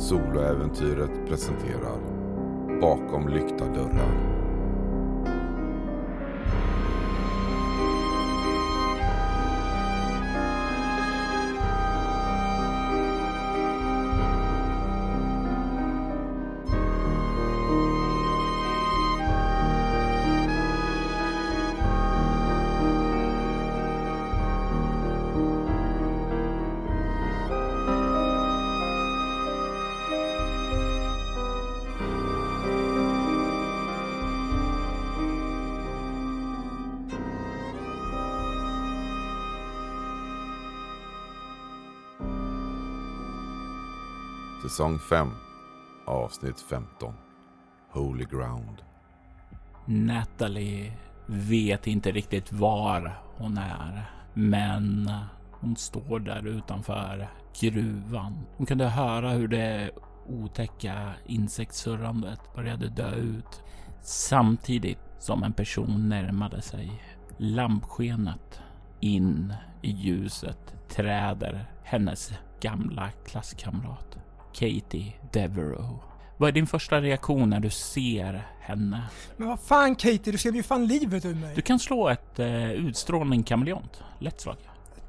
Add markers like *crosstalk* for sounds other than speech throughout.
Soloäventyret presenterar Bakom lyckta dörrar. Säsong 5 Avsnitt 15 Holy Ground Natalie vet inte riktigt var hon är, men hon står där utanför gruvan. Hon kunde höra hur det otäcka insektssurrandet började dö ut samtidigt som en person närmade sig. Lampskenet in i ljuset träder hennes gamla klasskamrat. Katie Devereaux. Vad är din första reaktion när du ser henne? Men vad fan Katie, du ser ju fan livet ur mig. Du kan slå ett eh, utstrålning kameleont. Lätt slag.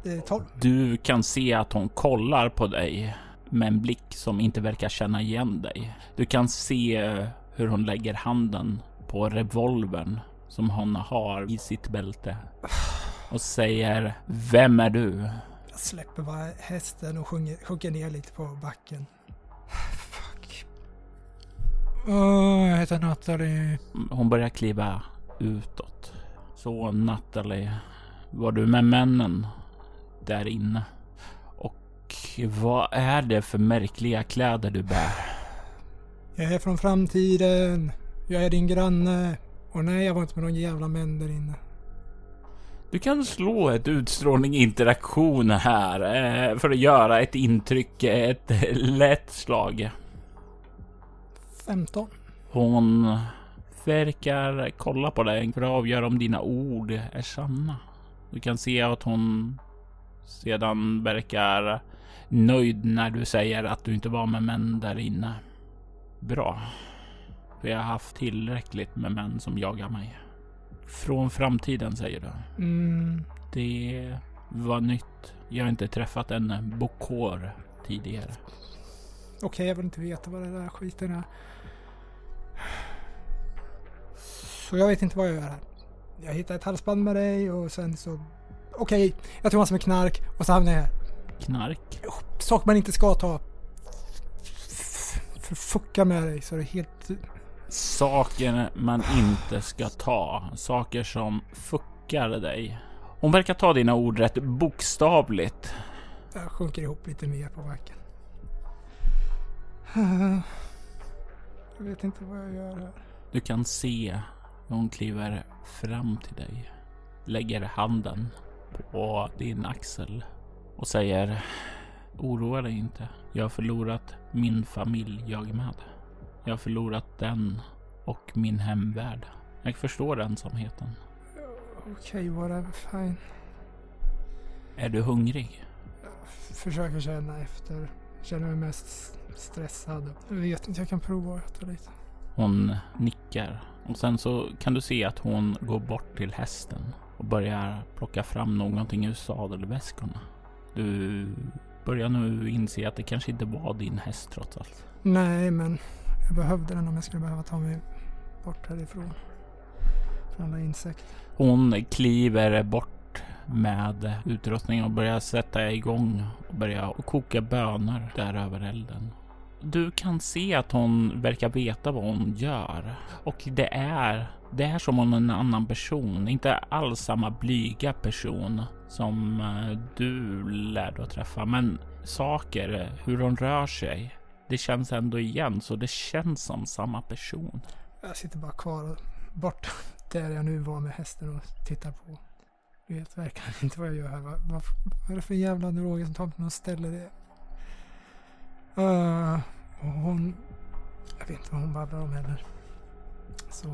Eh, 12. Du kan se att hon kollar på dig med en blick som inte verkar känna igen dig. Du kan se eh, hur hon lägger handen på revolvern som hon har i sitt bälte och säger Vem är du? Jag släpper bara hästen och sjunger, sjunker ner lite på backen. Jag heter Natalie. Hon börjar kliva utåt. Så Natalie, var du med männen där inne? Och vad är det för märkliga kläder du bär? Jag är från framtiden. Jag är din granne. Och nej, jag var inte med någon jävla män där inne. Du kan slå ett utstrålning interaktion här eh, för att göra ett intryck, ett lätt slag. 15. Hon verkar kolla på dig för att avgöra om dina ord är sanna. Du kan se att hon sedan verkar nöjd när du säger att du inte var med män där inne. Bra. Vi har haft tillräckligt med män som jagar mig. Från framtiden säger du. Mm. Det var nytt. Jag har inte träffat en bokor tidigare. Okej, jag vill inte veta vad det där skiten är. Så jag vet inte vad jag gör här. Jag hittar ett halsband med dig och sen så... Okej, jag tog massor med knark och så hamnar jag här. Knark. Saker man inte ska ta. För fucka med dig så är det helt... Saker man inte ska ta. Saker som fuckar dig. Hon verkar ta dina ord rätt bokstavligt. Jag sjunker ihop lite mer på backen. *sighs* Jag vet inte vad jag gör här. Du kan se hur hon kliver fram till dig. Lägger handen på din axel och säger Oroa dig inte. Jag har förlorat min familj jag med. Jag har förlorat den och min hemvärld. Jag förstår ensamheten. Okej, whatever, fine. Är du hungrig? Försöker känna efter. Känner mig mest stressad. Jag vet inte, jag kan prova att äta lite. Hon nickar och sen så kan du se att hon går bort till hästen och börjar plocka fram någonting ur sadelväskorna. Du börjar nu inse att det kanske inte var din häst trots allt. Nej, men jag behövde den om jag skulle behöva ta mig bort härifrån. Från alla insekter. Hon kliver bort med utrustning och börjar sätta igång och börja koka bönor där över elden. Du kan se att hon verkar veta vad hon gör och det är det är som om en annan person, inte alls samma blyga person som eh, du lärde att träffa, men saker, hur hon rör sig. Det känns ändå igen, så det känns som samma person. Jag sitter bara kvar och bort *laughs* där jag nu var med hästen och tittar på. Jag vet verkligen inte vad jag gör här. Vad, vad, vad är det för jävla droger som tar mig till något ställe? Uh, och hon... Jag vet inte vad hon babblar om heller. Så...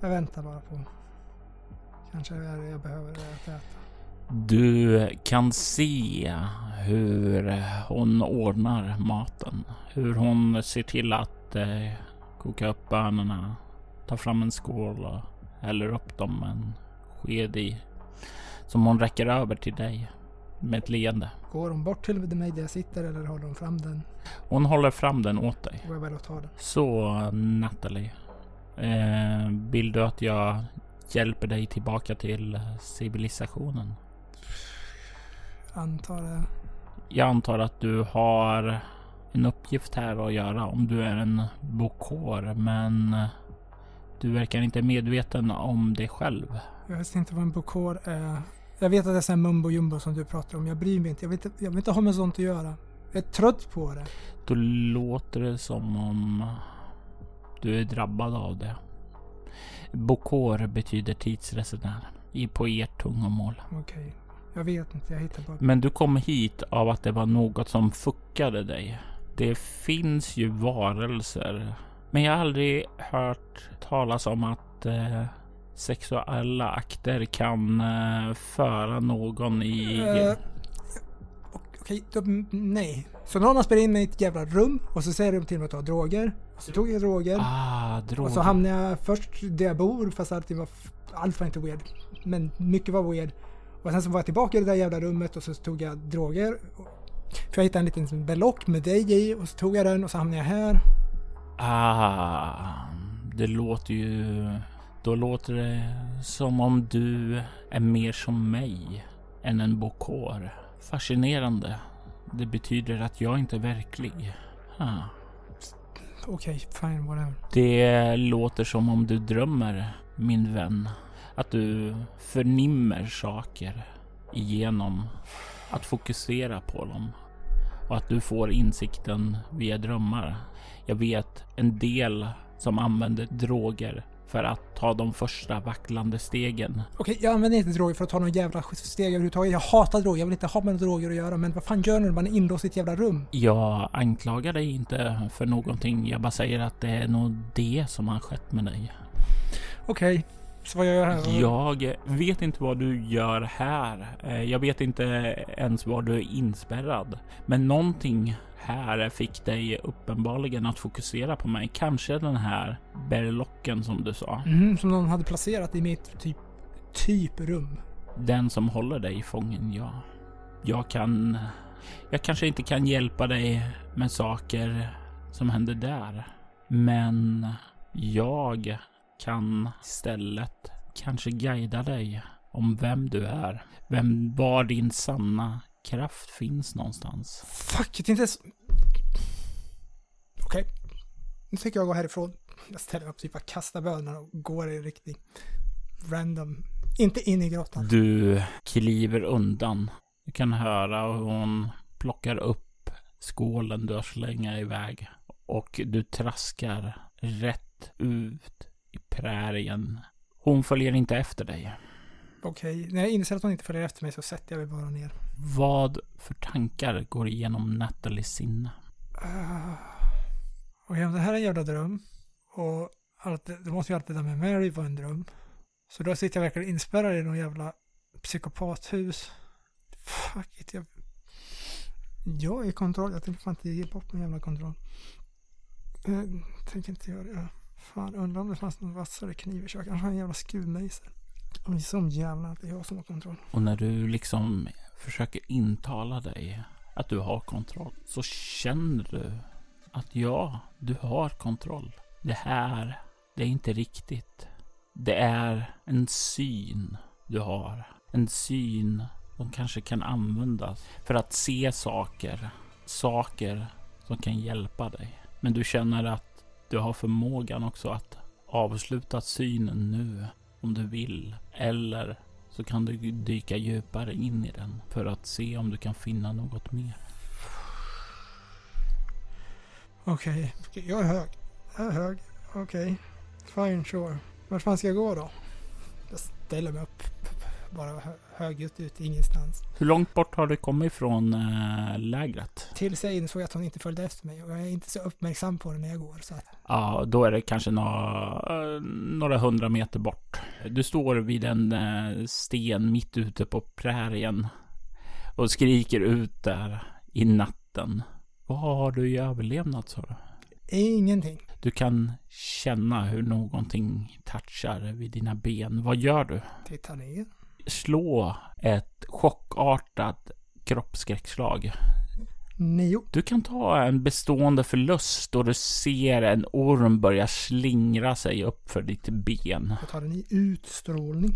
Jag väntar bara på... Kanske är det jag behöver att äta. Du kan se hur hon ordnar maten. Hur hon ser till att eh, koka upp bönorna, ta fram en skål och häller upp dem med en sked i. Som hon räcker över till dig med ett leende. Går hon bort till mig där jag sitter eller håller hon fram den? Hon håller fram den åt dig. Går jag väl och tar den? Så Natalie. Eh, vill du att jag hjälper dig tillbaka till civilisationen? Antar det. Jag antar att du har en uppgift här att göra om du är en bokor, men du verkar inte medveten om det själv. Jag vet inte vad en bokor är. Jag vet att det är sån mumbo jumbo som du pratar om. Jag bryr mig inte. Jag vill inte, jag vill inte ha med sånt att göra. Jag är trött på det. Då låter det som om du är drabbad av det. Bokor betyder tidsresenär i på ert tungomål. Okej. Jag vet inte. Jag hittar bara... Men du kom hit av att det var något som fuckade dig. Det finns ju varelser. Men jag har aldrig hört talas om att eh, sexuella akter kan eh, föra någon i... Eh, Okej, då, nej. Så någon har spelat in mig i ett jävla rum och så säger de till mig att ta droger. Så tog jag droger. Ah, droger. Och så hamnade jag först där jag bor fast allting var, allt var inte weird. Men mycket var weird. Och sen så var jag tillbaka i det där jävla rummet och så tog jag droger. För jag hittade en liten belock med dig i och så tog jag den och så hamnade jag här. Ah, det låter ju... Då låter det som om du är mer som mig än en bokor. Fascinerande. Det betyder att jag inte är verklig. Ah. Okej, okay, fine, whatever. Det låter som om du drömmer, min vän. Att du förnimmer saker genom att fokusera på dem. Och att du får insikten via drömmar. Jag vet en del som använder droger för att ta de första vacklande stegen. Okej, jag använder inte droger för att ta någon jävla steg överhuvudtaget. Jag hatar droger. Jag vill inte ha med droger att göra. Men vad fan gör du när man är inlåst i ett jävla rum? Jag anklagar dig inte för någonting. Jag bara säger att det är nog det som har skett med dig. Okej, så vad gör jag här? Jag vet inte vad du gör här. Eh, jag vet inte ens var du är inspärrad. Men någonting här fick dig uppenbarligen att fokusera på mig. Kanske den här berlocken som du sa. Mm, som någon hade placerat i mitt typ, typ rum. Den som håller dig fången, ja. Jag kan... Jag kanske inte kan hjälpa dig med saker som händer där. Men jag kan istället kanske guida dig om vem du är. Vem, var din sanna kraft finns någonstans. Fuck, det är inte så... Okej. Okay. Nu tycker jag gå härifrån. Jag ställer mig upp, typ kastar bönorna och går i en riktning. Random. Inte in i grottan. Du kliver undan. Du kan höra hur hon plockar upp skålen du har slänga iväg. Och du traskar rätt ut i prärien. Hon följer inte efter dig. Okej, när jag inser att hon inte följer efter mig så sätter jag mig bara ner. Vad för tankar går igenom Nathalies sinne? Uh, och det här är en jävla dröm. Och allt, det måste ju alltid det där med Mary vara en dröm. Så då sitter jag verkligen inspärrad i någon jävla psykopathus. Fuck it, jag... Jag är i kontroll. Jag tänker fan inte ge bort min jävla kontroll. Jag tänker inte göra det. Fan, undrar om det fanns någon vassare kniv i köket. Jag har en jävla skruvmejsel. Och som jävlar att det är jag som har kontroll. Och när du liksom försöker intala dig att du har kontroll så känner du att ja, du har kontroll. Det här, det är inte riktigt. Det är en syn du har. En syn som kanske kan användas för att se saker. Saker som kan hjälpa dig. Men du känner att du har förmågan också att avsluta synen nu om du vill. Eller så kan du dyka djupare in i den för att se om du kan finna något mer. Okej, okay. jag är hög. Jag är hög. Okej, okay. fine sure. Vart fan ska jag gå då? Jag ställer mig upp bara högljutt ut ingenstans. Hur långt bort har du kommit från äh, lägret? Tills jag insåg att hon inte följde efter mig och jag är inte så uppmärksam på det när jag går. Så att... Ja, då är det kanske några, några hundra meter bort. Du står vid en äh, sten mitt ute på prärien. och skriker ut där i natten. Vad har du i överlevnad sa du? Ingenting. Du kan känna hur någonting touchar vid dina ben. Vad gör du? Titta ner. Slå ett chockartat kroppsskräckslag. Nio. Du kan ta en bestående förlust då du ser en orm börja slingra sig upp för ditt ben. Jag tar den i utstrålning.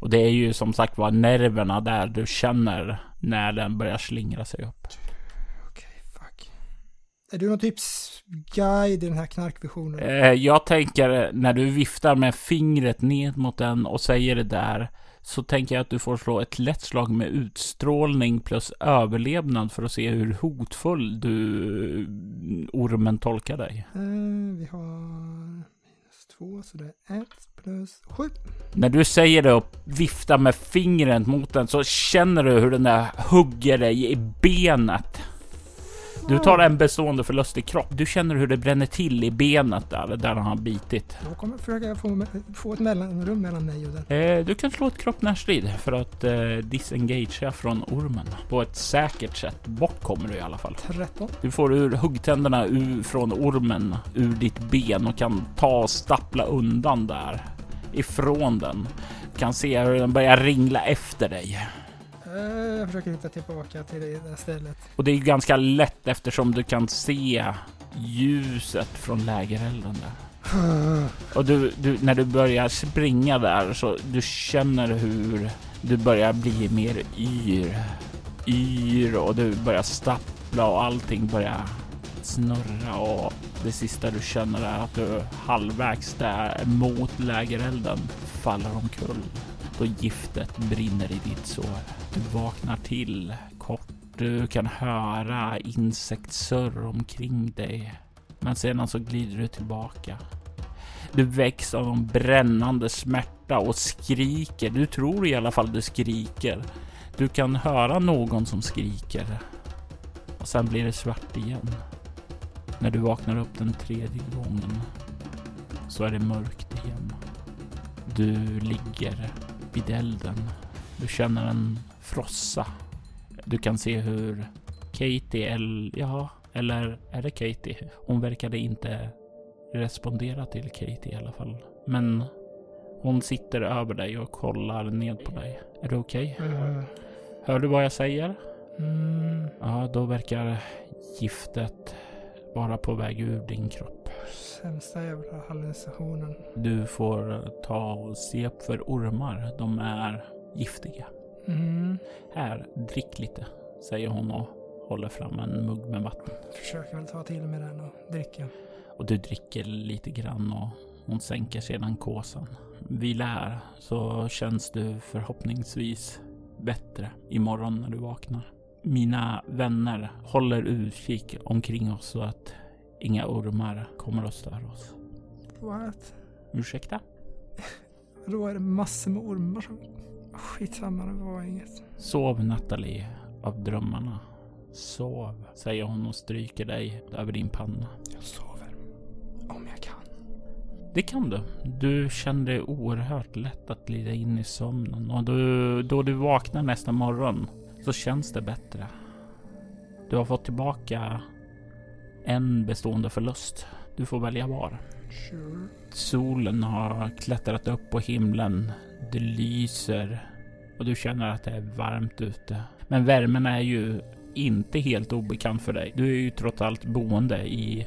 Och det är ju som sagt var nerverna där du känner när den börjar slingra sig upp. Okej, fuck. Är du någon typs guide i den här knarkvisionen? Eh, jag tänker när du viftar med fingret ned mot den och säger det där så tänker jag att du får slå ett lätt slag med utstrålning plus överlevnad för att se hur hotfull du ormen tolkar dig. Eh, vi har minus två, så det är ett plus sju. När du säger det och viftar med fingret mot den så känner du hur den där hugger dig i benet. Du tar en bestående förlust i kropp. Du känner hur det bränner till i benet där, där den har bitit. Då kommer jag försöka få, få ett mellanrum mellan mig och den. Eh, du kan slå ett kroppnärstrid för att eh, disengagea från ormen. På ett säkert sätt. Bort kommer du i alla fall. 13. Du får ur huggtänderna ur, från ormen ur ditt ben och kan ta och stappla undan där ifrån den. Du kan se hur den börjar ringla efter dig. Eh, jag försöker hitta tillbaka till det där stället. Och det är ganska lätt eftersom du kan se ljuset från lägerelden där. *sighs* Och du, du, när du börjar springa där så du känner hur du börjar bli mer yr. Yr och du börjar stappla och allting börjar snurra och det sista du känner är att du halvvägs där mot lägerelden faller omkull då giftet brinner i ditt sår. Du vaknar till kort. Du kan höra insektssurr omkring dig. Men sedan så glider du tillbaka. Du väcks av en brännande smärta och skriker. Du tror i alla fall du skriker. Du kan höra någon som skriker. Och sen blir det svart igen. När du vaknar upp den tredje gången så är det mörkt igen. Du ligger vid elden. Du känner en frossa. Du kan se hur Katie, eller ja, eller är det Katie? Hon verkade inte respondera till Katie i alla fall. Men hon sitter över dig och kollar ned på dig. Är det okej? Okay? Eh, Hör du vad jag säger? mm, Ja, då verkar giftet vara på väg ur din kropp. sämsta jävla hallucinationen. Du får ta och se upp för ormar. De är giftiga. Mm, Här, drick lite, säger hon och håller fram en mugg med vatten. försöker väl ta till mig den och dricka. Och du dricker lite grann och hon sänker sedan kåsan. Vila här så känns du förhoppningsvis bättre imorgon när du vaknar. Mina vänner håller utkik omkring oss så att inga ormar kommer att störa oss. What? Ursäkta? Då är det massor med ormar som... Skitsamma, det var inget. Sov Natalie av drömmarna. Sov, säger hon och stryker dig över din panna. Jag sover. Om jag kan. Det kan du. Du känner det oerhört lätt att glida in i sömnen och du, då du vaknar nästa morgon så känns det bättre. Du har fått tillbaka en bestående förlust. Du får välja var. Sure. Solen har klättrat upp på himlen. Det lyser och du känner att det är varmt ute. Men värmen är ju inte helt obekant för dig. Du är ju trots allt boende i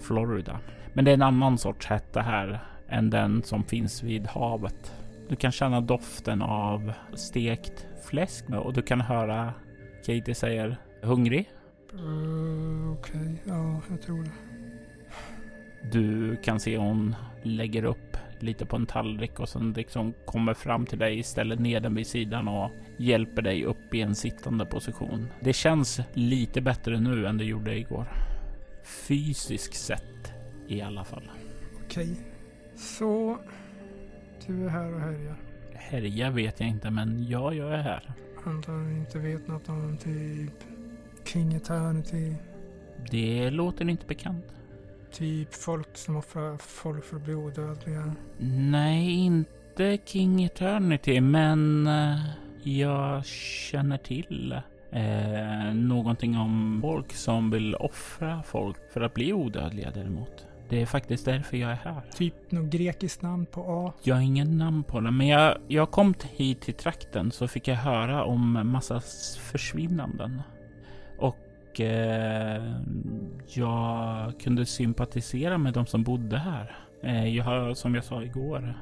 Florida. Men det är en annan sorts hetta här än den som finns vid havet. Du kan känna doften av stekt fläsk och du kan höra Katie säger hungrig. Uh, Okej, ja, jag tror det. Du kan se hon lägger upp lite på en tallrik och sen liksom kommer fram till dig, ställer ner den vid sidan och hjälper dig upp i en sittande position. Det känns lite bättre nu än det gjorde igår. Fysiskt sett i alla fall. Okej. Så... Du är här och härjar. Härja vet jag inte, men ja, jag är här. Antar du inte vet något om typ King Eternity. Det låter inte bekant. Typ folk som offrar folk för att bli odödliga. Nej, inte King Eternity, men eh, jag känner till Eh, någonting om folk som vill offra folk för att bli odödliga däremot. Det är faktiskt därför jag är här. Typ något grekiskt namn på A. Jag har ingen namn på det, men jag, jag kom hit till trakten så fick jag höra om massa försvinnanden. Och eh, jag kunde sympatisera med de som bodde här. Eh, jag har, som jag sa igår,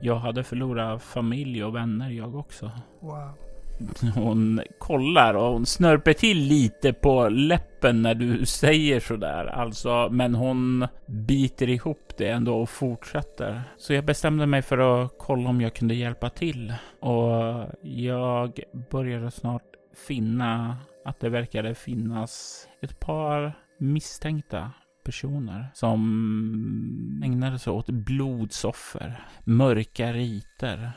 jag hade förlorat familj och vänner jag också. Wow. Hon kollar och hon snörper till lite på läppen när du säger sådär. Alltså, men hon biter ihop det ändå och fortsätter. Så jag bestämde mig för att kolla om jag kunde hjälpa till. Och jag började snart finna att det verkade finnas ett par misstänkta personer som ägnade sig åt blodsoffer, mörka riter.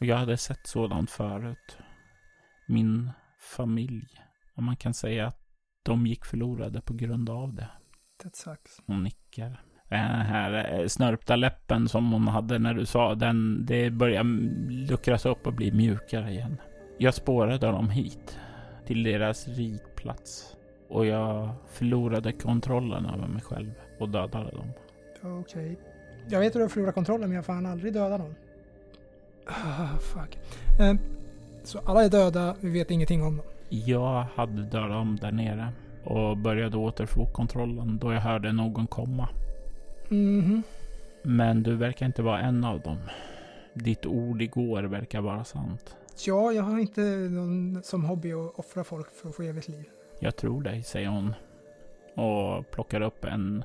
Och jag hade sett sådant förut min familj. Och man kan säga att de gick förlorade på grund av det. That sucks. Hon nickar. Den här eh, snörpta läppen som hon hade när du sa den, det börjar luckras upp och bli mjukare igen. Jag spårade dem hit, till deras ritplats. Och jag förlorade kontrollen över mig själv och dödade dem. Okej. Okay. Jag vet att du har förlorat kontrollen men jag fan aldrig dödat någon. Ah, fuck. Uh, så alla är döda, vi vet ingenting om dem. Jag hade dödat dem där nere och började återfå kontrollen då jag hörde någon komma. Mhm. Men du verkar inte vara en av dem. Ditt ord igår verkar vara sant. Ja, jag har inte någon som hobby att offra folk för att få evigt liv. Jag tror dig, säger hon. Och plockar upp en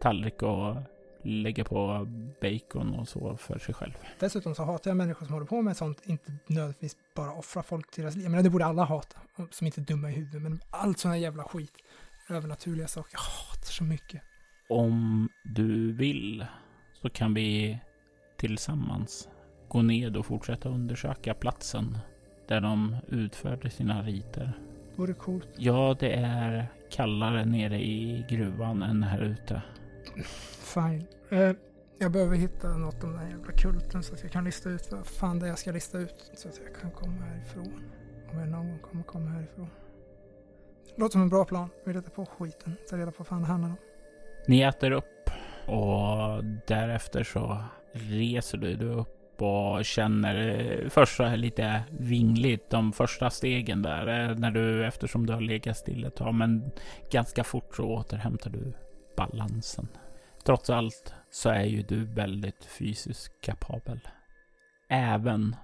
tallrik och lägga på bacon och så för sig själv. Dessutom så hatar jag människor som håller på med sånt, inte nödvändigtvis bara offra folk till deras liv. Men det borde alla hata, som inte är dumma i huvudet. Men allt sån här jävla skit, övernaturliga saker, jag hatar så mycket. Om du vill så kan vi tillsammans gå ned och fortsätta undersöka platsen där de utförde sina riter. Vore coolt. Ja, det är kallare nere i gruvan än här ute. Fine. Uh, jag behöver hitta något om den här jävla kulten så att jag kan lista ut vad fan det är jag ska lista ut. Så att jag kan komma härifrån. Om jag någon gång kommer komma härifrån. Låter som en bra plan. Vi letar på skiten. Ta reda på vad fan det handlar om. Ni äter upp och därefter så reser du dig upp och känner eh, första lite vingligt de första stegen där eh, när du eftersom du har legat still ett tag men ganska fort så återhämtar du balansen. Trots allt så är ju du väldigt fysiskt kapabel. Även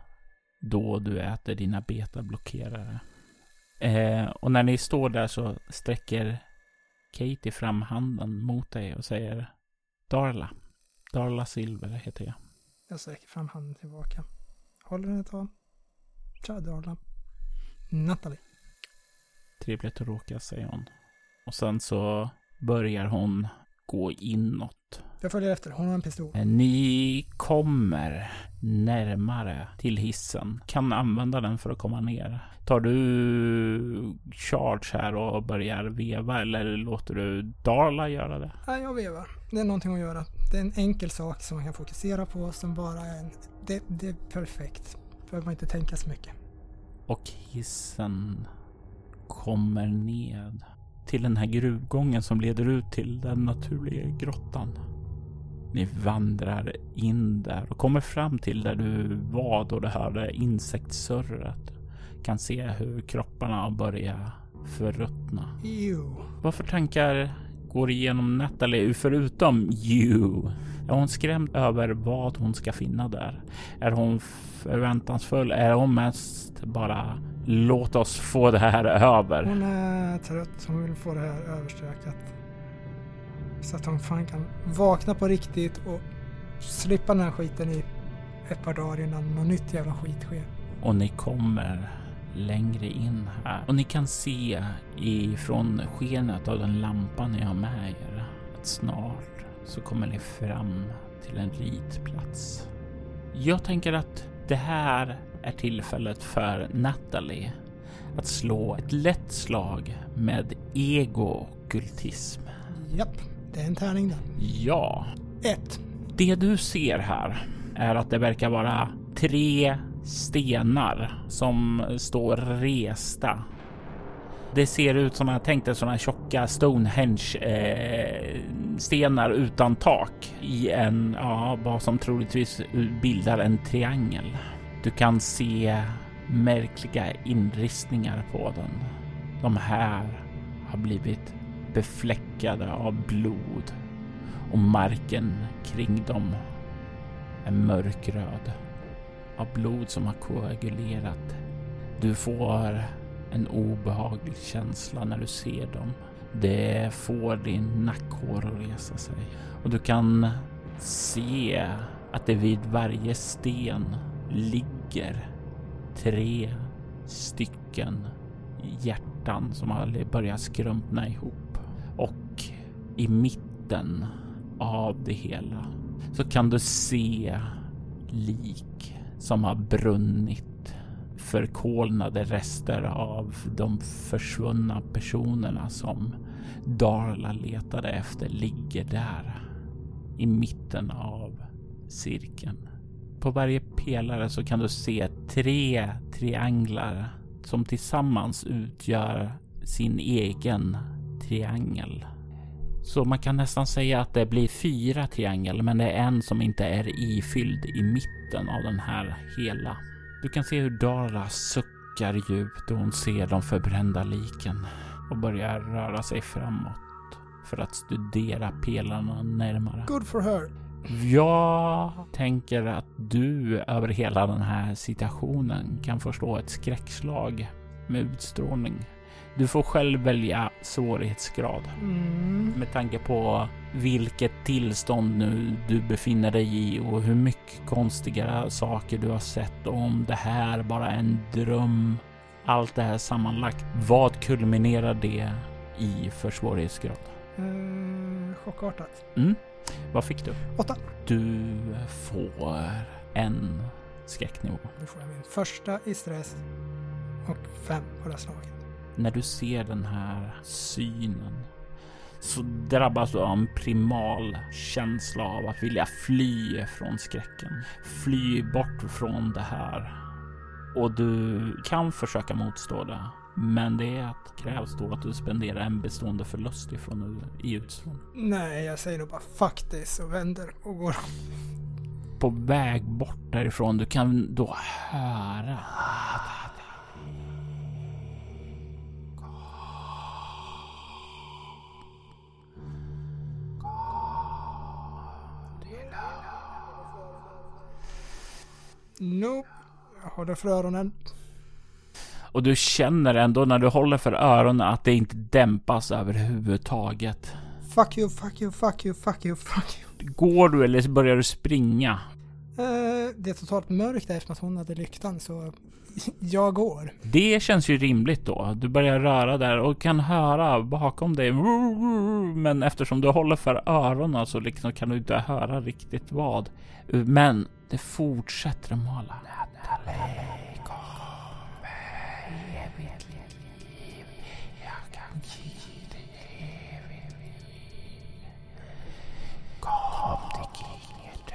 då du äter dina betablockerare. Eh, och när ni står där så sträcker Katie fram handen mot dig och säger Darla. Darla Silver heter jag. Jag sträcker fram handen tillbaka. Håller den ett tag. Tja Darla. Natalie. Trevligt att råka, säger hon. Och sen så börjar hon gå inåt. Jag följer efter. Hon har en pistol. Eh, ni kommer närmare till hissen. Kan använda den för att komma ner. Tar du charge här och börjar veva eller låter du Darla göra det? Nej, jag vevar. Det är någonting att göra. Det är en enkel sak som man kan fokusera på som bara är en... Det, det är perfekt. Behöver man inte tänka så mycket. Och hissen kommer ned till den här gruvgången som leder ut till den naturliga grottan. Ni vandrar in där och kommer fram till där du var då du hörde insektssurret. Kan se hur kropparna har börjat förruttna. Ew. Vad för tankar går igenom Natalie förutom you? Är hon skrämd över vad hon ska finna där? Är hon förväntansfull? Är hon mest bara låt oss få det här över? Hon är trött. Hon vill få det här överstökat. Så att hon fan kan vakna på riktigt och slippa den här skiten i ett par dagar innan något nytt jävla skit sker. Och ni kommer längre in här och ni kan se ifrån skenet av den lampan ni har med er att snart så kommer ni fram till en ritplats. Jag tänker att det här är tillfället för Natalie att slå ett lätt slag med ego-kultism. Japp, det är en tärning där. Ja. Ett. Det du ser här är att det verkar vara tre stenar som står resta Det ser ut som jag tänkte sådana tjocka Stonehenge eh, stenar utan tak i en, ja, vad som troligtvis bildar en triangel. Du kan se märkliga inristningar på den. De här har blivit befläckade av blod och marken kring dem är mörkröd av blod som har koagulerat. Du får en obehaglig känsla när du ser dem. Det får din nackhår att resa sig och du kan se att det vid varje sten ligger tre stycken hjärtan som har börjat skrumpna ihop och i mitten av det hela så kan du se lik som har brunnit. Förkolnade rester av de försvunna personerna som Darla letade efter ligger där i mitten av cirkeln. På varje pelare så kan du se tre trianglar som tillsammans utgör sin egen triangel. Så man kan nästan säga att det blir fyra trianglar, men det är en som inte är ifylld i mitten av den här hela. Du kan se hur Dara suckar djupt och hon ser de förbrända liken och börjar röra sig framåt för att studera pelarna närmare. Good for her. Jag tänker att du över hela den här situationen kan förstå ett skräckslag med utstrålning. Du får själv välja svårighetsgrad Mm. med tanke på vilket tillstånd nu du befinner dig i och hur mycket konstiga saker du har sett och om det här bara är en dröm. Allt det här sammanlagt. Vad kulminerar det i för svårighetsgrad? Uh, chockartat. Mm. Vad fick du? Åtta. Du får en skräcknivå. Då får jag min första i stress och fem på det här slaget. När du ser den här synen så drabbas du av en primal känsla av att vilja fly från skräcken. Fly bort från det här. Och du kan försöka motstå det. Men det krävs då att du spenderar en bestående förlust ifrån i utstrålning. Nej, jag säger nog bara fuck this och vänder och går. På väg bort därifrån, du kan då höra Nope. Jag håller för öronen. Och du känner ändå när du håller för öronen att det inte dämpas överhuvudtaget. Fuck you, fuck you, fuck you, fuck you, fuck you. Går du eller börjar du springa? Eh, det är totalt mörkt där eftersom att hon hade lyktan så *laughs* jag går. Det känns ju rimligt då. Du börjar röra där och kan höra bakom dig. Men eftersom du håller för öronen så liksom kan du inte höra riktigt vad. Men det fortsätter att mala. Kom till inget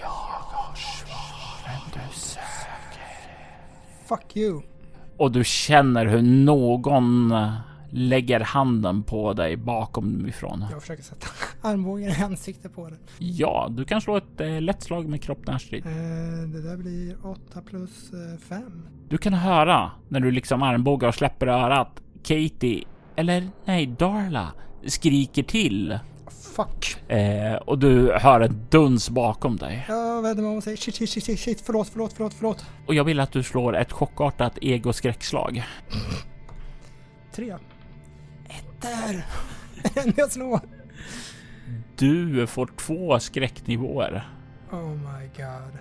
Jag har svaren du söker. Fuck you. Och du känner hur någon lägger handen på dig bakom ifrån. Jag försöker sätta *laughs* armbågen i ansiktet på den. Ja, du kan slå ett eh, lätt slag med kropp närstrid. Eh, det där blir 8 plus 5. Du kan höra när du liksom armbågar och släpper örat. Katie, eller nej, Darla skriker till. Fuck. Eh, och du hör en duns bakom dig. Jag vänder mig om och säger shit, shit, shit, shit, förlåt, förlåt, förlåt, förlåt. Och jag vill att du slår ett chockartat ego-skräckslag. Tre. Där. En *laughs* jag slår. Du får två skräcknivåer. Oh my god.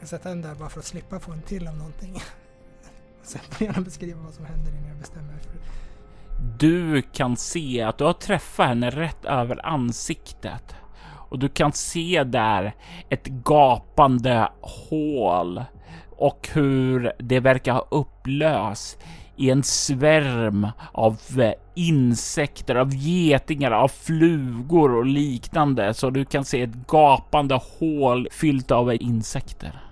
Jag sätter en där bara för att slippa få en till av någonting. *laughs* Sen får gärna beskriva vad som händer innan jag bestämmer mig för. Du kan se att du har träffat henne rätt över ansiktet. Och du kan se där ett gapande hål och hur det verkar ha upplöst i en svärm av eh, insekter, av getingar, av flugor och liknande. Så du kan se ett gapande hål fyllt av insekter.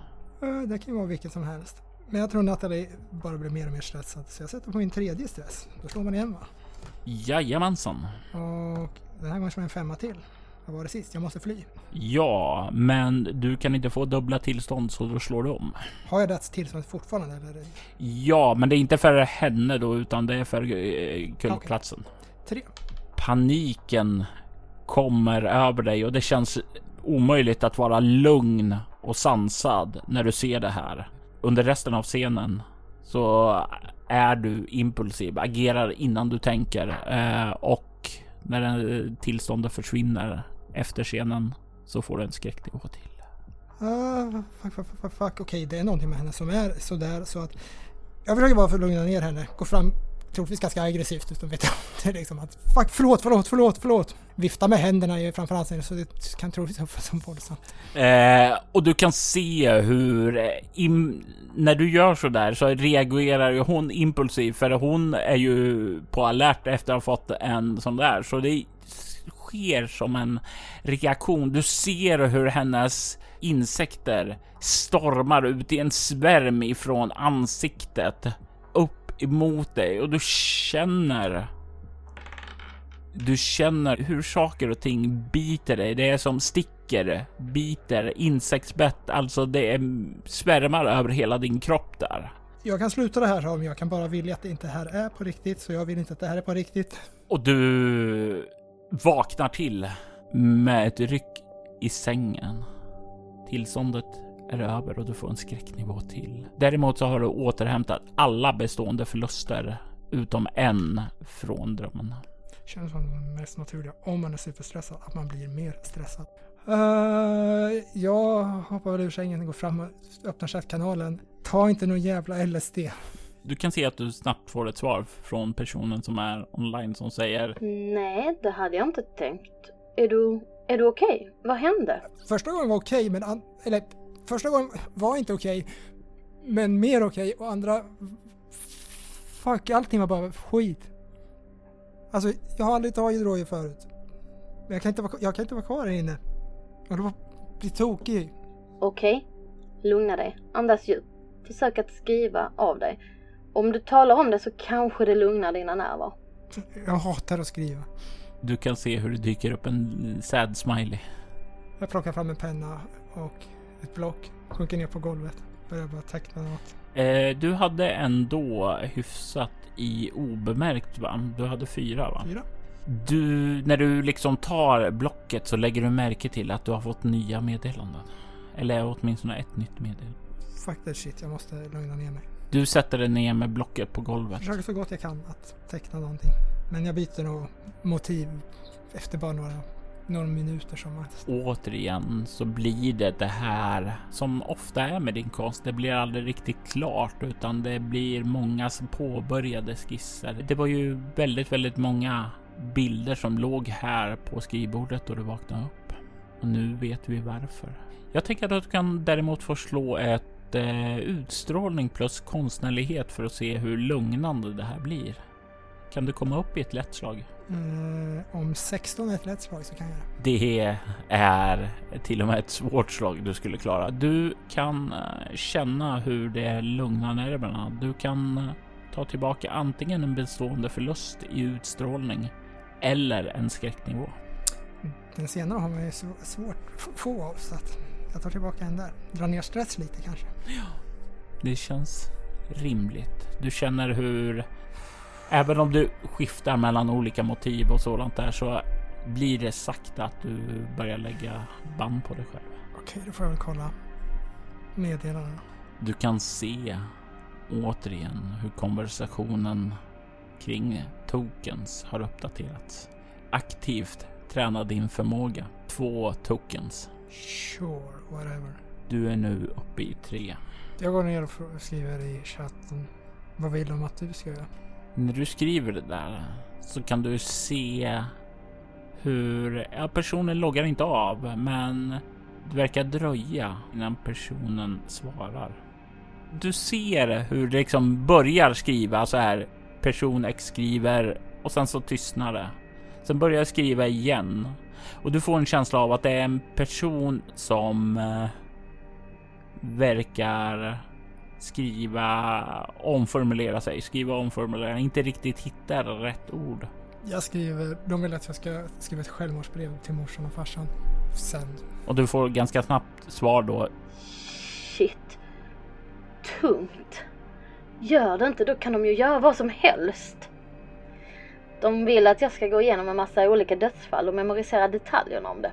Det kan ju vara vilket som helst. Men jag tror Natalie bara blir mer och mer stressad. Så jag sätter på min tredje stress. Då slår man igen va? Jajamensan. Och den här gången slår jag en femma till. Vad var det sist? Jag måste fly. Ja, men du kan inte få dubbla tillstånd så då slår du om. Har jag det tillståndet fortfarande eller? Ja, men det är inte för henne då, utan det är för eh, kullplatsen. Tre. Paniken kommer över dig och det känns omöjligt att vara lugn och sansad när du ser det här. Under resten av scenen så är du impulsiv, agerar innan du tänker eh, och när den tillståndet försvinner efter scenen så får du en skräcknivå till. Ah, fuck, fuck, fuck, fuck. Okej, det är någonting med henne som är sådär så att jag försöker bara för lugna ner henne. Gå fram troligtvis ganska aggressivt utan vet jag. *laughs* Det är liksom att fuck, förlåt, förlåt, förlåt, förlåt. Vifta med händerna i framför ansiktet så det kan troligtvis uppfattas som våldsamt. Eh, och du kan se hur eh, im- när du gör så där så reagerar ju hon impulsivt för hon är ju på alert efter att ha fått en sån där. Så det sker som en reaktion. Du ser hur hennes insekter stormar ut i en svärm ifrån ansiktet upp emot dig och du känner du känner hur saker och ting biter dig. Det är som sticker, biter, insektsbett. Alltså det är svärmar över hela din kropp där. Jag kan sluta det här om jag kan bara vilja att det inte här är på riktigt så jag vill inte att det här är på riktigt. Och du vaknar till med ett ryck i sängen. Tillståndet är över och du får en skräcknivå till. Däremot så har du återhämtat alla bestående förluster utom en från drömmen. Känns som det mest naturliga om man är superstressad, att man blir mer stressad. Uh, jag hoppar väl ur sängen, går fram och öppnar chattkanalen. Ta inte någon jävla LSD. Du kan se att du snabbt får ett svar från personen som är online som säger Nej, det hade jag inte tänkt. Är du, är du okej? Vad hände? Första gången var okej, men an- eller första gången var inte okej, men mer okej och andra fuck, allting var bara skit. Alltså, jag har aldrig tagit droger förut. Men jag kan inte vara, jag kan inte vara kvar här inne. Jag håller på att bli tokig. Okej, lugna dig. Andas djupt. Försök att skriva av dig. Om du talar om det så kanske det lugnar dina nerver. Jag hatar att skriva. Du kan se hur det dyker upp en sad smiley. Jag plockar fram en penna och ett block, sjunker ner på golvet, börjar bara teckna något. Eh, du hade ändå hyfsat i obemärkt va? Du hade fyra va? Fyra. Du, när du liksom tar blocket så lägger du märke till att du har fått nya meddelanden. Eller åtminstone ett nytt meddelande. Fuck that shit, jag måste lugna ner mig. Du sätter dig ner med blocket på golvet. Försöker så gott jag kan att teckna någonting. Men jag byter nog motiv efter bara några, några minuter som Återigen så blir det det här som ofta är med din konst. Det blir aldrig riktigt klart utan det blir många påbörjade skisser. Det var ju väldigt, väldigt många bilder som låg här på skrivbordet då du vaknade upp. Och nu vet vi varför. Jag tänker att du kan däremot få slå ett eh, utstrålning plus konstnärlighet för att se hur lugnande det här blir. Kan du komma upp i ett lätt slag? eh, om 16 är ett lätt slag så kan jag det. Är till och med ett svårt slag du skulle klara. Du kan eh, känna hur det lugnar nerverna. Du kan eh, ta tillbaka antingen en bestående förlust i utstrålning eller en skräcknivå. Den senare har man ju sv- svårt att få av så att jag tar tillbaka en där. Dra ner stress lite kanske. Det känns rimligt. Du känner hur även om du skiftar mellan olika motiv och sådant där så blir det sakta att du börjar lägga band på dig själv. Okej, då får jag väl kolla meddelandena. Du kan se återigen hur konversationen kring tokens har uppdaterats. Aktivt träna din förmåga. Två tokens. Sure, whatever. Du är nu uppe i tre. Jag går ner och skriver i chatten. Vad vill de att du ska göra? När du skriver det där så kan du se hur, ja personen loggar inte av men det verkar dröja innan personen svarar. Du ser hur det liksom börjar skriva så här. Person X skriver och sen så tystnar det. Sen börjar jag skriva igen och du får en känsla av att det är en person som eh, verkar skriva, omformulera sig, skriva omformulera, inte riktigt hittar rätt ord. Jag skriver, de vill att jag ska skriva ett självmordsbrev till morsan och farsan. Sen. Och du får ganska snabbt svar då. Shit. Tungt. Gör det inte, då kan de ju göra vad som helst. De vill att jag ska gå igenom en massa olika dödsfall och memorisera detaljerna om det.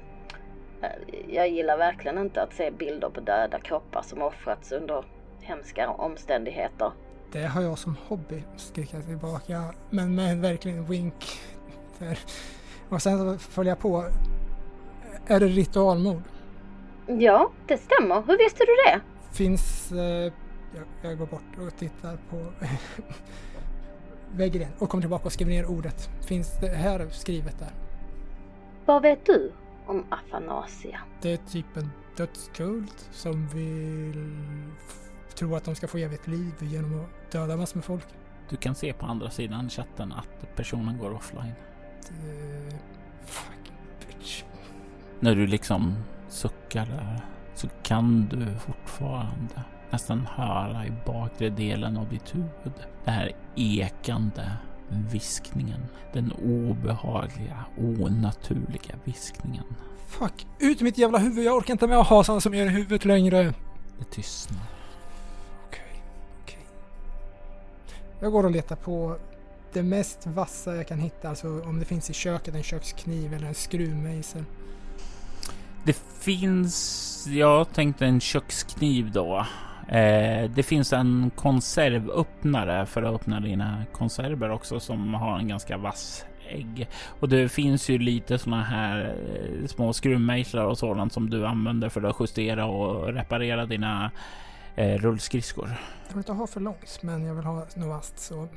Eh, Jag gillar verkligen inte att se bilder på döda kroppar som offrats under hemska omständigheter. Det har jag som hobby, skriker jag tillbaka. Men med verkligen en wink. Där. Och sen så följer jag på. Är det ritualmord? Ja, det stämmer. Hur visste du det? Finns... Eh, jag, jag går bort och tittar på *laughs* väggen och kommer tillbaka och skriver ner ordet. Finns det här skrivet där? Vad vet du om Afanasia? Det är typ en dödskult som vill tro att de ska få evigt liv genom att döda massor med folk. Du kan se på andra sidan chatten att personen går offline. Det, fucking bitch. När du liksom suckar där så kan du fortfarande nästan höra i bakre delen av ditt huvud den här ekande viskningen. Den obehagliga, onaturliga viskningen. Fuck, ut mitt jävla huvud. Jag orkar inte med att ha sådana som gör i huvudet längre. Det tystnar. Okej, okej. Jag går och letar på det mest vassa jag kan hitta. Alltså om det finns i köket en kökskniv eller en skruvmejsel. Det finns, jag tänkte en kökskniv då. Eh, det finns en konservöppnare för att öppna dina konserver också som har en ganska vass ägg. Och det finns ju lite såna här eh, små skruvmejslar och sådant som du använder för att justera och reparera dina eh, rullskridskor. Jag vill inte ha för långt, men jag vill ha något vasst. Så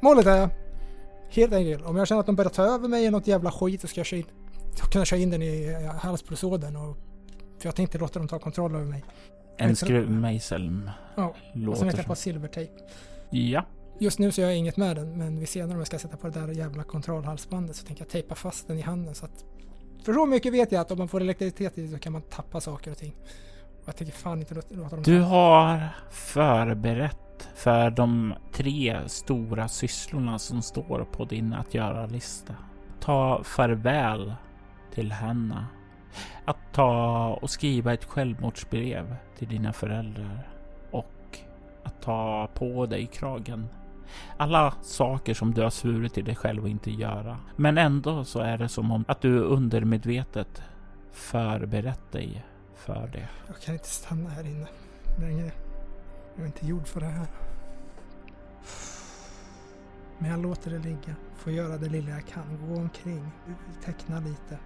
målet är helt enkelt, om jag känner att de börjar ta över mig i något jävla skit så ska jag köra in, kunna köra in den i eh, halspulsådern. Och, för jag tänkte låta dem ta kontroll över mig. En skruvmejsel Ja, och sen vet jag på silvertejp. Ja, Just nu så gör jag inget med den, men vi senare om jag ska sätta på det där jävla kontrollhalsbandet så tänker jag tejpa fast den i handen så att... För så mycket vet jag att om man får elektricitet i så kan man tappa saker och ting. Och jag tänker fan inte låta dem... Du har förberett för de tre stora sysslorna som står på din att göra-lista. Ta farväl till henne. Att ta och skriva ett självmordsbrev till dina föräldrar. Och att ta på dig kragen. Alla saker som du har svurit till dig själv att inte göra. Men ändå så är det som om att du undermedvetet förberett dig för det. Jag kan inte stanna här inne längre. Jag är inte gjord för det här. Men jag låter det ligga. Får göra det lilla jag kan. Gå omkring, teckna lite.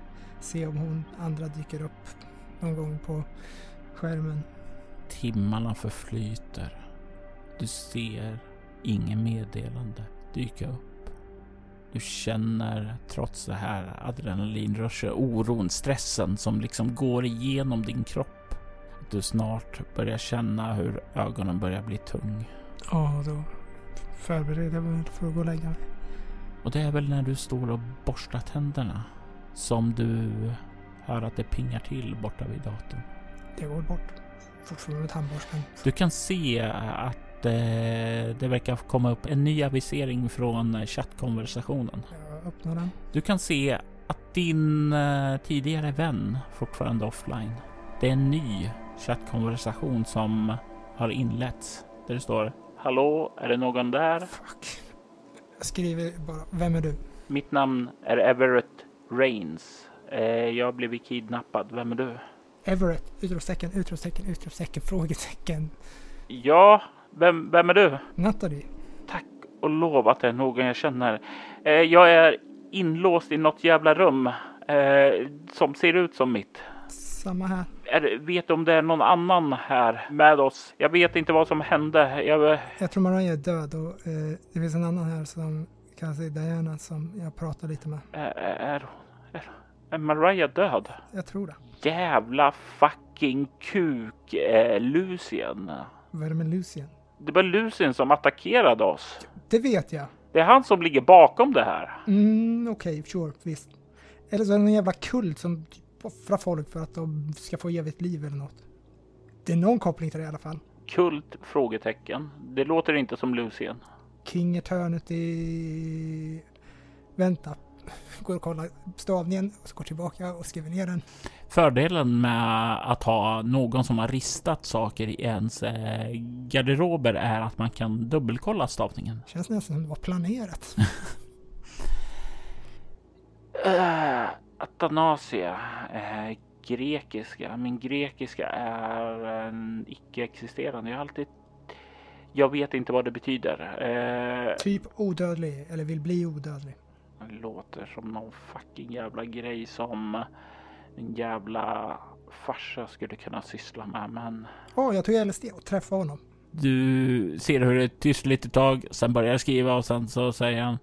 Se om hon andra dyker upp någon gång på skärmen. Timmarna förflyter. Du ser inget meddelande dyka upp. Du känner trots det här adrenalinrushet, oron, stressen som liksom går igenom din kropp. Du snart börjar känna hur ögonen börjar bli tung. Ja, då förbereder jag mig för att gå och lägga mig. Och det är väl när du står och borstar tänderna som du hör att det pingar till borta vid datorn. Jag går bort. Fortfarande med tandborsten. Du kan se att eh, det verkar komma upp en ny avisering från chattkonversationen. Jag öppnar den. Du kan se att din eh, tidigare vän fortfarande offline. Det är en ny chattkonversation som har inletts där det står Hallå, är det någon där? Fuck. Jag skriver bara, vem är du? Mitt namn är Everett Rains. Eh, jag har blivit kidnappad. Vem är du? Everett! Utropstecken, utropstecken, utropstecken, frågetecken. Ja, vem, vem är du? Natalie. Tack och lov att det är någon jag känner. Eh, jag är inlåst i något jävla rum eh, som ser ut som mitt. Samma här. Är, vet du om det är någon annan här med oss? Jag vet inte vad som hände. Jag, Jag tror Mariah är död och eh, det finns en annan här som kallar sig Diana som jag pratar lite med. är, är, Mariah död? Jag tror det. Jävla fucking kuk, eh, Lucien. Vad är det med Lucien? Det var Lucien som attackerade oss. Det vet jag. Det är han som ligger bakom det här. Mm, okej, sure, visst. Eller så är det någon jävla kult som offrar folk för att de ska få evigt liv eller något. det är någon koppling till det i alla fall. Kult? Frågetecken. Det låter inte som Lucien. King Eternity... Vänta. Går och kollar stavningen och så går tillbaka och skriver ner den. Fördelen med att ha någon som har ristat saker i ens eh, garderober är att man kan dubbelkolla stavningen. Känns nästan som det var planerat. *laughs* Uh, Atanasia. Uh, grekiska. Min grekiska är en icke-existerande. Jag har alltid... Jag vet inte vad det betyder. Uh, typ odödlig eller vill bli odödlig. Det låter som någon fucking jävla grej som en jävla farsa skulle kunna syssla med, men... Åh, oh, jag tog LSD och träffade honom. Du ser hur det är tyst lite tag, sen börjar skriva och sen så säger han.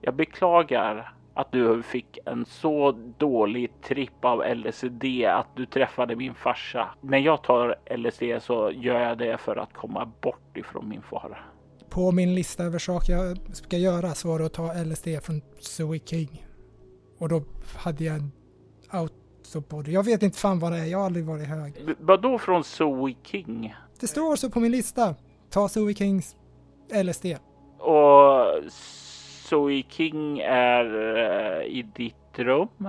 Jag beklagar att du fick en så dålig tripp av LSD att du träffade min farsa. När jag tar LSD så gör jag det för att komma bort ifrån min far. På min lista över saker jag ska göra så var det att ta LSD från Zoe King. Och då hade jag en autobody. Jag vet inte fan vad det är, jag har aldrig varit hög. Vad då från Zoe King? Det står så på min lista. Ta Zoe Kings LSD. Och Zoe King är uh, i ditt rum?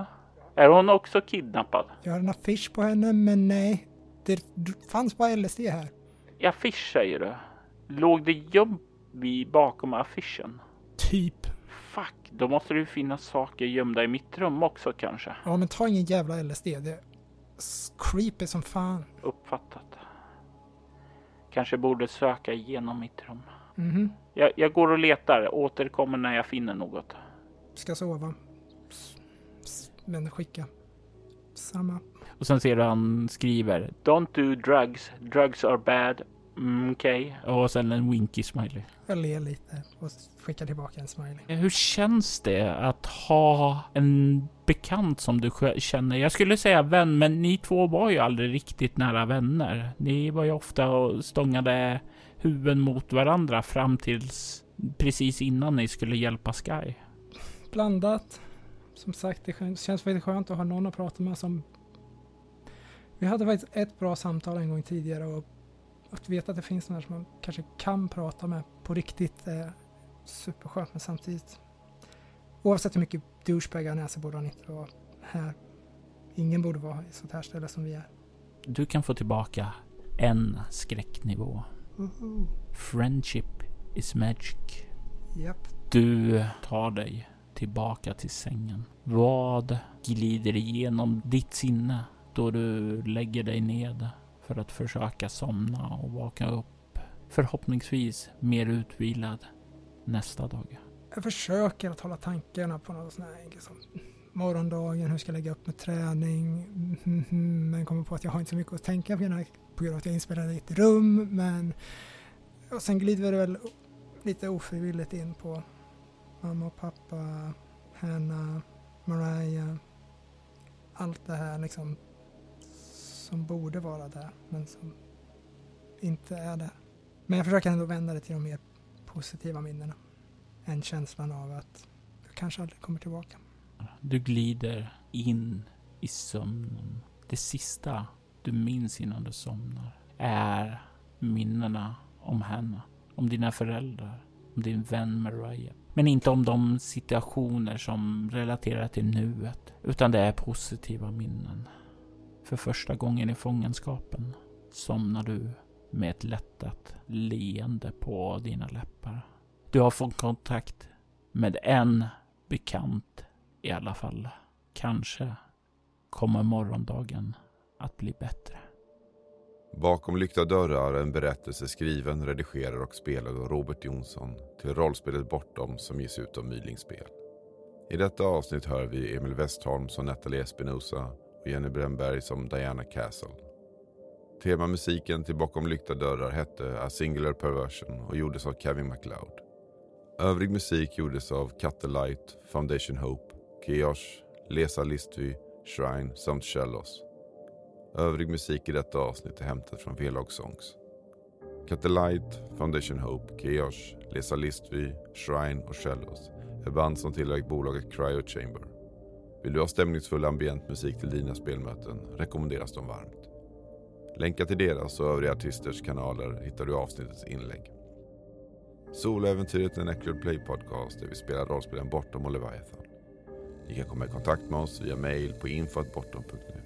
Är hon också kidnappad? Jag har en affisch på henne, men nej. Det fanns bara LSD här. I affisch säger du? Låg det gömt bakom affischen? Typ. Fuck, då måste det ju finnas saker gömda i mitt rum också kanske. Ja, men ta ingen jävla LSD. Det är creepy som fan. Uppfattat. Kanske borde söka igenom mitt rum. Mhm. Mm jag, jag, går och letar, återkommer när jag finner något. Ska sova. Men skicka. Samma. Och sen ser du han skriver Don't do drugs. Drugs are bad. Mm, Okej. Okay. Och sen en winky smiley. Jag ler lite och skickar tillbaka en smiley. Hur känns det att ha en bekant som du känner? Jag skulle säga vän, men ni två var ju aldrig riktigt nära vänner. Ni var ju ofta och stångade huvuden mot varandra fram tills precis innan ni skulle hjälpa Sky. Blandat. Som sagt, det känns väldigt skönt att ha någon att prata med som... Vi hade faktiskt ett bra samtal en gång tidigare och att veta att det finns några som man kanske kan prata med på riktigt är superskönt. Men samtidigt, oavsett hur mycket douchebagar han är så borde han inte vara här. Ingen borde vara i sånt här ställe som vi är. Du kan få tillbaka en skräcknivå. Woho. Friendship is magic. Japp. Du tar dig tillbaka till sängen. Vad glider igenom ditt sinne då du lägger dig ned för att försöka somna och vakna upp förhoppningsvis mer utvilad nästa dag? Jag försöker att hålla tankarna på något sånt här enkelt som morgondagen, hur ska jag lägga upp med träning, men kommer på att jag har inte så mycket att tänka på på grund av att jag inspelade i ett rum, men och sen glider det väl lite ofrivilligt in på mamma och pappa, Hanna, Mariah, allt det här liksom som borde vara där, men som inte är där. Men jag försöker ändå vända det till de mer positiva minnena än känslan av att jag kanske aldrig kommer tillbaka. Du glider in i sömnen. Det sista du minns innan du somnar är minnena om henne, om dina föräldrar, om din vän Mariah. Men inte om de situationer som relaterar till nuet, utan det är positiva minnen. För första gången i fångenskapen somnar du med ett lättat leende på dina läppar. Du har fått kontakt med en bekant i alla fall. Kanske kommer morgondagen att bli bättre. Bakom lyckta dörrar en berättelse skriven, redigerad och spelad av Robert Jonsson till rollspelet Bortom som ges ut av Mylingspel. I detta avsnitt hör vi Emil Westholm som Nathalie Espinosa och Jenny Brännberg som Diana Castle. Temamusiken till Bakom lyckta dörrar hette A Singular Perversion och gjordes av Kevin MacLeod. Övrig musik gjordes av Cut the Light, Foundation Hope, Kiosh, Lesa Listvy, Shrine samt Shellos. Övrig musik i detta avsnitt är hämtad från V-Log Songs. Light, Foundation Hope, Kiosh, Lesa Listvy, Shrine och Shellos är band som tillhör bolaget Cryo Chamber. Vill du ha stämningsfull ambientmusik till dina spelmöten rekommenderas de varmt. Länkar till deras och övriga artisters kanaler hittar du i avsnittets inlägg. Soloäventyret är en Eccled Play podcast där vi spelar rollspelen Bortom och Leviathan. Ni kan komma i kontakt med oss via mail på info.bortom.nu.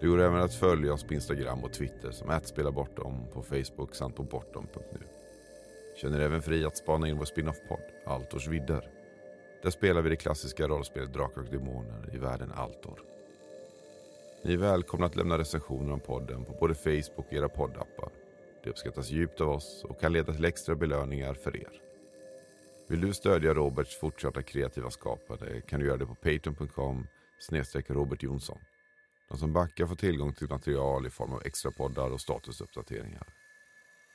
Det går även att följa oss på Instagram och Twitter som @spelabortom på Facebook samt på bortom.nu. Känner även fri att spana in vår spin-off-podd Altors vidder. Där spelar vi det klassiska rollspelet Drakar och Demoner i världen Altor. Ni är välkomna att lämna recensioner om podden på både Facebook och era poddappar. Det uppskattas djupt av oss och kan leda till extra belöningar för er. Vill du stödja Roberts fortsatta kreativa skapande kan du göra det på patreon.com Robert Jonsson. De som backar får tillgång till material i form av extra poddar och statusuppdateringar.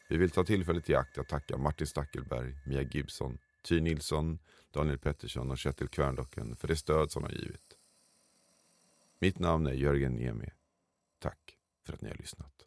Vi vill ta tillfället i akt att tacka Martin Stackelberg, Mia Gibson, Ty Nilsson, Daniel Pettersson och Kjetil Kvärndocken för det stöd som de givit. Mitt namn är Jörgen Niemi. Tack för att ni har lyssnat.